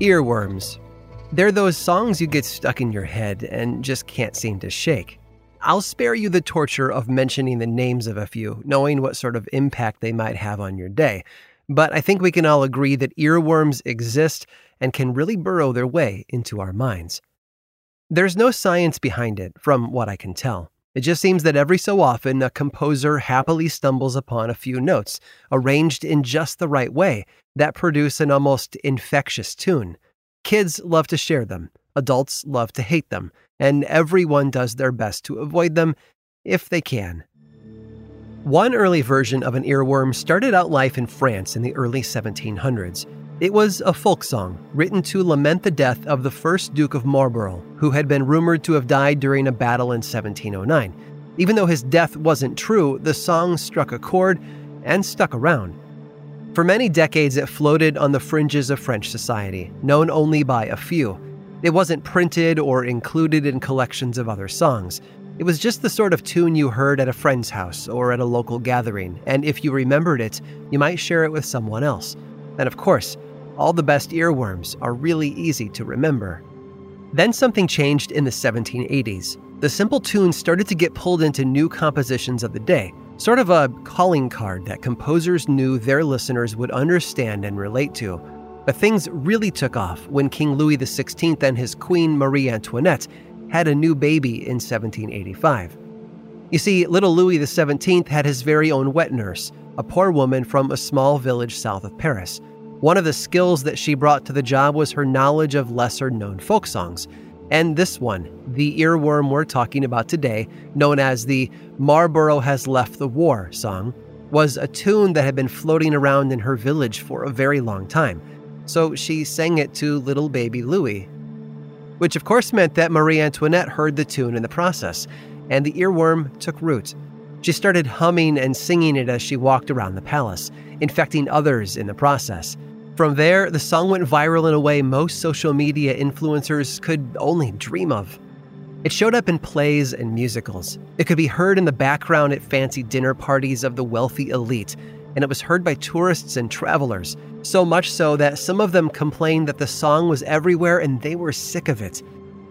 Earworms. They're those songs you get stuck in your head and just can't seem to shake. I'll spare you the torture of mentioning the names of a few, knowing what sort of impact they might have on your day. But I think we can all agree that earworms exist and can really burrow their way into our minds. There's no science behind it, from what I can tell. It just seems that every so often a composer happily stumbles upon a few notes, arranged in just the right way, that produce an almost infectious tune. Kids love to share them, adults love to hate them, and everyone does their best to avoid them if they can. One early version of an earworm started out life in France in the early 1700s. It was a folk song written to lament the death of the first Duke of Marlborough, who had been rumored to have died during a battle in 1709. Even though his death wasn't true, the song struck a chord and stuck around. For many decades, it floated on the fringes of French society, known only by a few. It wasn't printed or included in collections of other songs. It was just the sort of tune you heard at a friend's house or at a local gathering, and if you remembered it, you might share it with someone else. And of course, all the best earworms are really easy to remember. Then something changed in the 1780s. The simple tune started to get pulled into new compositions of the day, sort of a calling card that composers knew their listeners would understand and relate to. But things really took off when King Louis XVI and his Queen Marie Antoinette had a new baby in 1785. You see, little Louis XVII had his very own wet nurse, a poor woman from a small village south of Paris. One of the skills that she brought to the job was her knowledge of lesser known folk songs. And this one, the earworm we're talking about today, known as the Marlborough Has Left the War song, was a tune that had been floating around in her village for a very long time. So she sang it to little baby Louis. Which of course meant that Marie Antoinette heard the tune in the process, and the earworm took root. She started humming and singing it as she walked around the palace, infecting others in the process. From there, the song went viral in a way most social media influencers could only dream of. It showed up in plays and musicals. It could be heard in the background at fancy dinner parties of the wealthy elite, and it was heard by tourists and travelers, so much so that some of them complained that the song was everywhere and they were sick of it.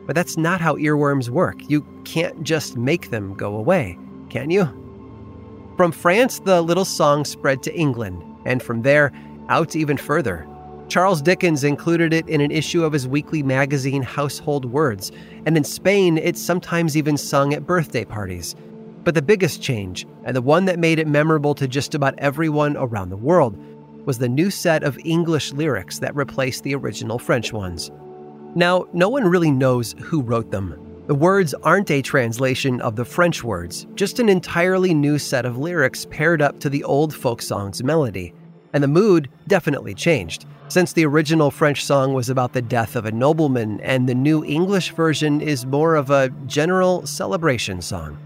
But that's not how earworms work. You can't just make them go away, can you? From France, the little song spread to England, and from there, out even further. Charles Dickens included it in an issue of his weekly magazine Household Words, and in Spain, it's sometimes even sung at birthday parties. But the biggest change, and the one that made it memorable to just about everyone around the world, was the new set of English lyrics that replaced the original French ones. Now, no one really knows who wrote them. The words aren't a translation of the French words, just an entirely new set of lyrics paired up to the old folk song's melody and the mood definitely changed. Since the original French song was about the death of a nobleman, and the new English version is more of a general celebration song.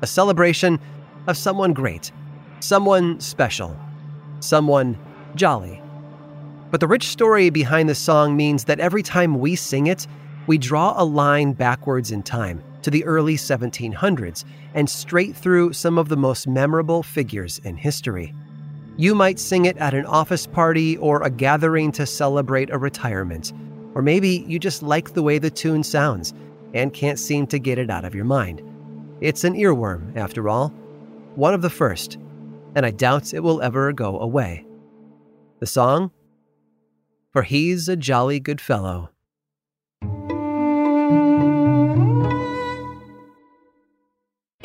A celebration of someone great, someone special, someone jolly. But the rich story behind the song means that every time we sing it, we draw a line backwards in time to the early 1700s and straight through some of the most memorable figures in history. You might sing it at an office party or a gathering to celebrate a retirement. Or maybe you just like the way the tune sounds and can't seem to get it out of your mind. It's an earworm, after all. one of the first, and I doubt it will ever go away. The song? For he's a jolly good fellow.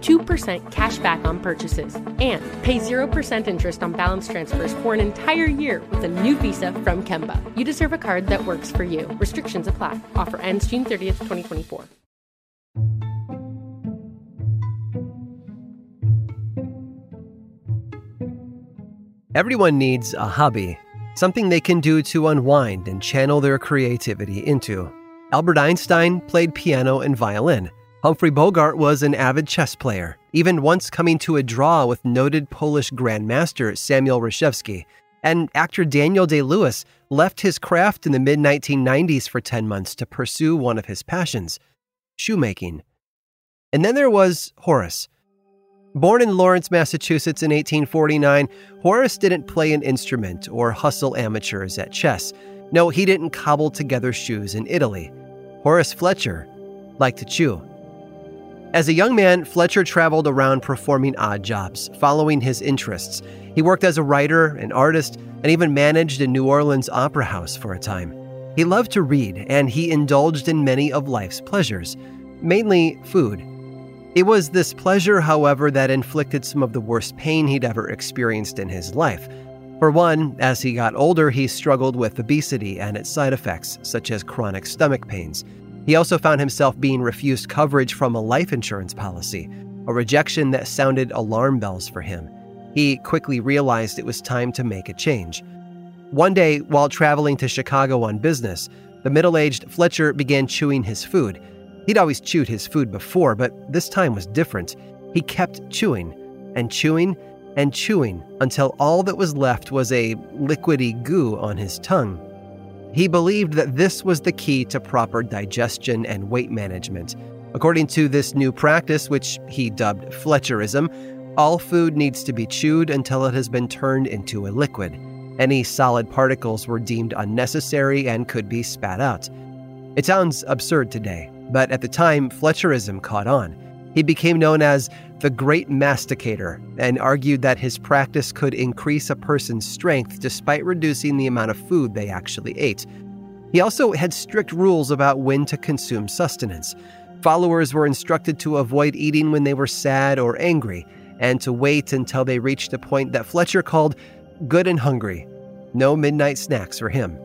2% cash back on purchases and pay 0% interest on balance transfers for an entire year with a new visa from Kemba. You deserve a card that works for you. Restrictions apply. Offer ends June 30th, 2024. Everyone needs a hobby, something they can do to unwind and channel their creativity into. Albert Einstein played piano and violin. Humphrey Bogart was an avid chess player, even once coming to a draw with noted Polish grandmaster Samuel Reshevsky. And actor Daniel Day Lewis left his craft in the mid 1990s for 10 months to pursue one of his passions shoemaking. And then there was Horace. Born in Lawrence, Massachusetts in 1849, Horace didn't play an instrument or hustle amateurs at chess. No, he didn't cobble together shoes in Italy. Horace Fletcher liked to chew. As a young man, Fletcher traveled around performing odd jobs, following his interests. He worked as a writer, an artist, and even managed a New Orleans opera house for a time. He loved to read, and he indulged in many of life's pleasures, mainly food. It was this pleasure, however, that inflicted some of the worst pain he'd ever experienced in his life. For one, as he got older, he struggled with obesity and its side effects, such as chronic stomach pains. He also found himself being refused coverage from a life insurance policy, a rejection that sounded alarm bells for him. He quickly realized it was time to make a change. One day, while traveling to Chicago on business, the middle aged Fletcher began chewing his food. He'd always chewed his food before, but this time was different. He kept chewing and chewing and chewing until all that was left was a liquidy goo on his tongue. He believed that this was the key to proper digestion and weight management. According to this new practice, which he dubbed Fletcherism, all food needs to be chewed until it has been turned into a liquid. Any solid particles were deemed unnecessary and could be spat out. It sounds absurd today, but at the time, Fletcherism caught on. He became known as the Great Masticator and argued that his practice could increase a person's strength despite reducing the amount of food they actually ate. He also had strict rules about when to consume sustenance. Followers were instructed to avoid eating when they were sad or angry, and to wait until they reached a point that Fletcher called good and hungry. No midnight snacks for him.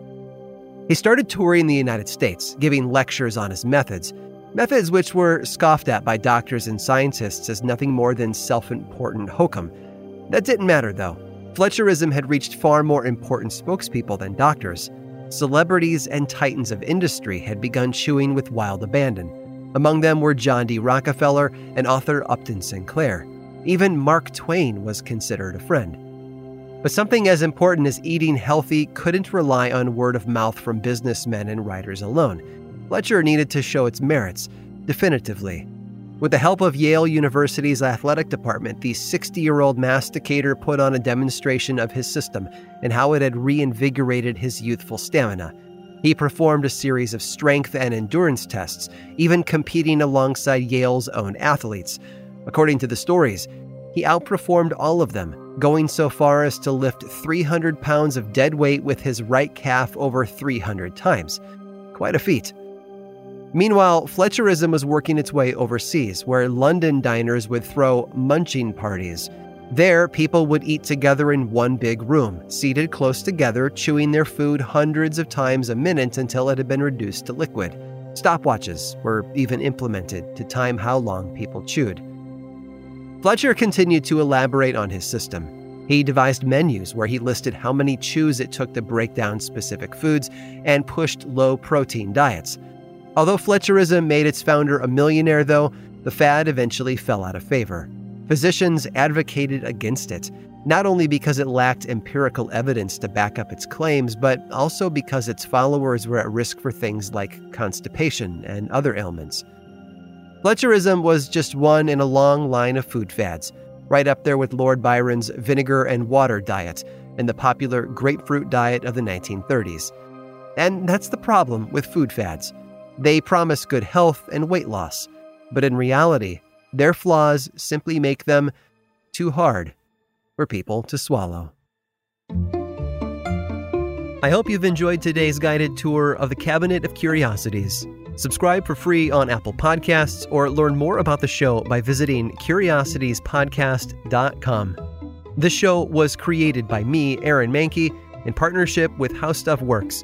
He started touring the United States, giving lectures on his methods, methods which were scoffed at by doctors and scientists as nothing more than self important hokum. That didn't matter, though. Fletcherism had reached far more important spokespeople than doctors. Celebrities and titans of industry had begun chewing with wild abandon. Among them were John D. Rockefeller and author Upton Sinclair. Even Mark Twain was considered a friend. But something as important as eating healthy couldn't rely on word of mouth from businessmen and writers alone. Fletcher needed to show its merits, definitively. With the help of Yale University's athletic department, the 60 year old masticator put on a demonstration of his system and how it had reinvigorated his youthful stamina. He performed a series of strength and endurance tests, even competing alongside Yale's own athletes. According to the stories, he outperformed all of them, going so far as to lift 300 pounds of dead weight with his right calf over 300 times. Quite a feat. Meanwhile, Fletcherism was working its way overseas, where London diners would throw munching parties. There, people would eat together in one big room, seated close together, chewing their food hundreds of times a minute until it had been reduced to liquid. Stopwatches were even implemented to time how long people chewed. Fletcher continued to elaborate on his system. He devised menus where he listed how many chews it took to break down specific foods and pushed low protein diets. Although Fletcherism made its founder a millionaire, though, the fad eventually fell out of favor. Physicians advocated against it, not only because it lacked empirical evidence to back up its claims, but also because its followers were at risk for things like constipation and other ailments. Fletcherism was just one in a long line of food fads, right up there with Lord Byron's vinegar and water diet and the popular grapefruit diet of the 1930s. And that's the problem with food fads. They promise good health and weight loss, but in reality, their flaws simply make them too hard for people to swallow. I hope you've enjoyed today's guided tour of the Cabinet of Curiosities. Subscribe for free on Apple Podcasts or learn more about the show by visiting curiositiespodcast.com. This show was created by me, Aaron Mahnke, in partnership with How Stuff Works